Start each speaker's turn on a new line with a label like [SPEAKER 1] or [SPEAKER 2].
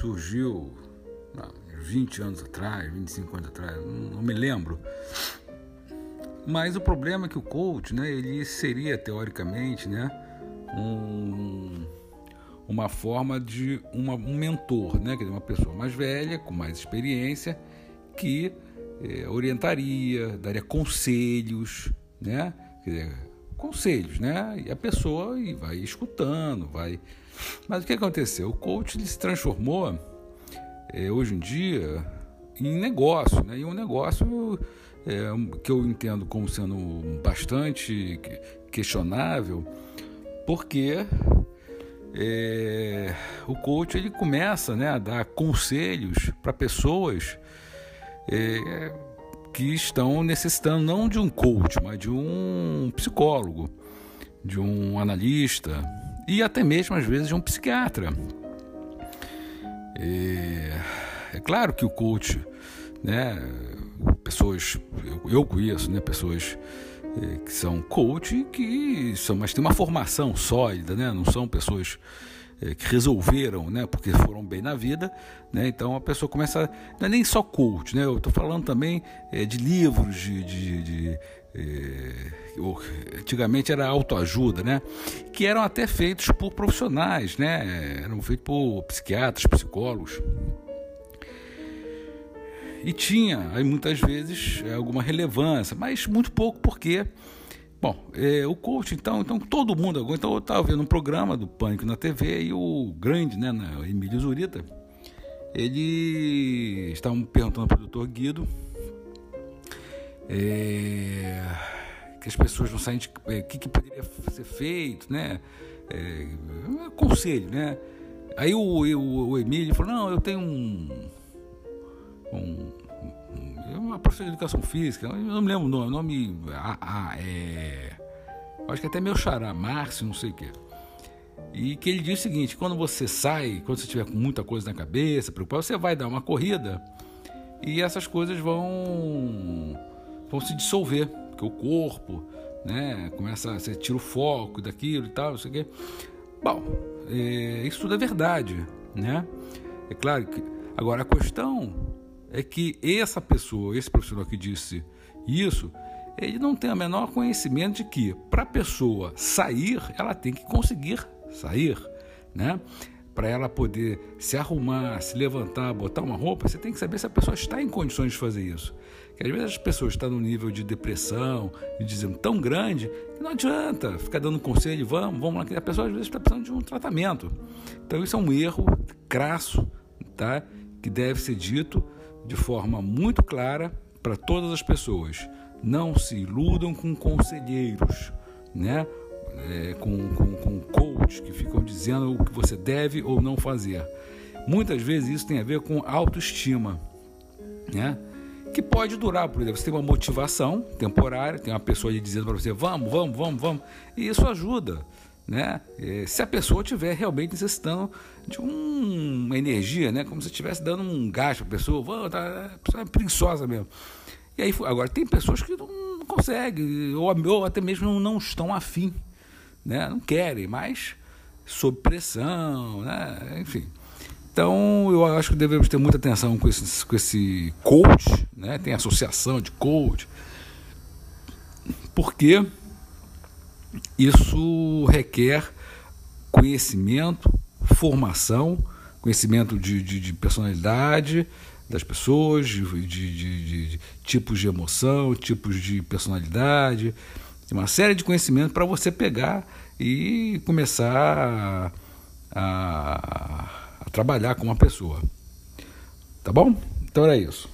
[SPEAKER 1] surgiu não, 20 anos atrás, 25 anos atrás, não, me lembro. Mas o problema é que o coach, né, ele seria teoricamente, né, um, uma forma de uma, um mentor, né, dizer, uma pessoa mais velha, com mais experiência, que é, orientaria, daria conselhos, né, quer dizer, conselhos, né, e a pessoa vai escutando, vai. Mas o que aconteceu? O coach se transformou é, hoje em dia em negócio, né, e um negócio é, que eu entendo como sendo bastante questionável, porque é, o coach ele começa né, a dar conselhos para pessoas é, que estão necessitando não de um coach, mas de um psicólogo, de um analista e até mesmo às vezes de um psiquiatra. É, é claro que o coach, né, pessoas, eu, conheço, né, pessoas é, que são coach, que são, mas tem uma formação sólida, né? Não são pessoas que resolveram, né? Porque foram bem na vida, né? Então a pessoa começa, não é nem só coach, né? Eu estou falando também é, de livros, de, de, de antigamente era autoajuda, né? Que eram até feitos por profissionais, né? Eram feitos por psiquiatras, psicólogos e tinha aí muitas vezes é, alguma relevância, mas muito pouco porque Bom, é, o coach, então, então todo mundo então eu estava vendo um programa do Pânico na TV e o grande, né, o Emílio Zurita, ele estava perguntando para o doutor Guido é, que as pessoas não saem de o é, que, que, poderia ser feito, né? É, conselho, né? Aí o, o, o Emílio falou, não, eu tenho um, um, uma professora de educação física, eu não me lembro o nome, nome a, a, é, acho que até meu xará, Márcio, não sei o que. E que ele diz o seguinte: quando você sai, quando você tiver com muita coisa na cabeça, preocupado, você vai dar uma corrida e essas coisas vão vão se dissolver, porque o corpo, né, começa, você tira o foco daquilo e tal, não sei o quê. Bom, é, isso tudo é verdade, né? É claro que agora a questão é que essa pessoa, esse profissional que disse isso, ele não tem o menor conhecimento de que para a pessoa sair, ela tem que conseguir sair, né? Para ela poder se arrumar, se levantar, botar uma roupa, você tem que saber se a pessoa está em condições de fazer isso. Que às vezes as pessoas estão num nível de depressão, de dizendo tão grande, que não adianta ficar dando conselho, vamos, vamos lá, a pessoa às vezes está precisando de um tratamento. Então isso é um erro crasso, tá? Que deve ser dito de forma muito clara para todas as pessoas. Não se iludam com conselheiros, né? É, com, com, com coaches que ficam dizendo o que você deve ou não fazer. Muitas vezes isso tem a ver com autoestima, né? que pode durar, por exemplo, você tem uma motivação temporária, tem uma pessoa ali dizendo para você, vamos, vamos, vamos, vamos, e isso ajuda né? É, se a pessoa estiver realmente necessitando de um, uma energia, né? Como se estivesse dando um gás para a pessoa, tá, a pessoa é preguiçosa mesmo. E aí, agora, tem pessoas que não conseguem, ou, ou até mesmo não estão afim, né? Não querem, mas sob pressão, né? Enfim. Então, eu acho que devemos ter muita atenção com esse, com esse coach, né? Tem associação de coach, porque isso requer conhecimento, formação, conhecimento de, de, de personalidade das pessoas, de, de, tipos de emoção, tipos de personalidade, uma série de conhecimento para você pegar e começar a, a, a trabalhar com uma pessoa. Tá bom? Então era isso.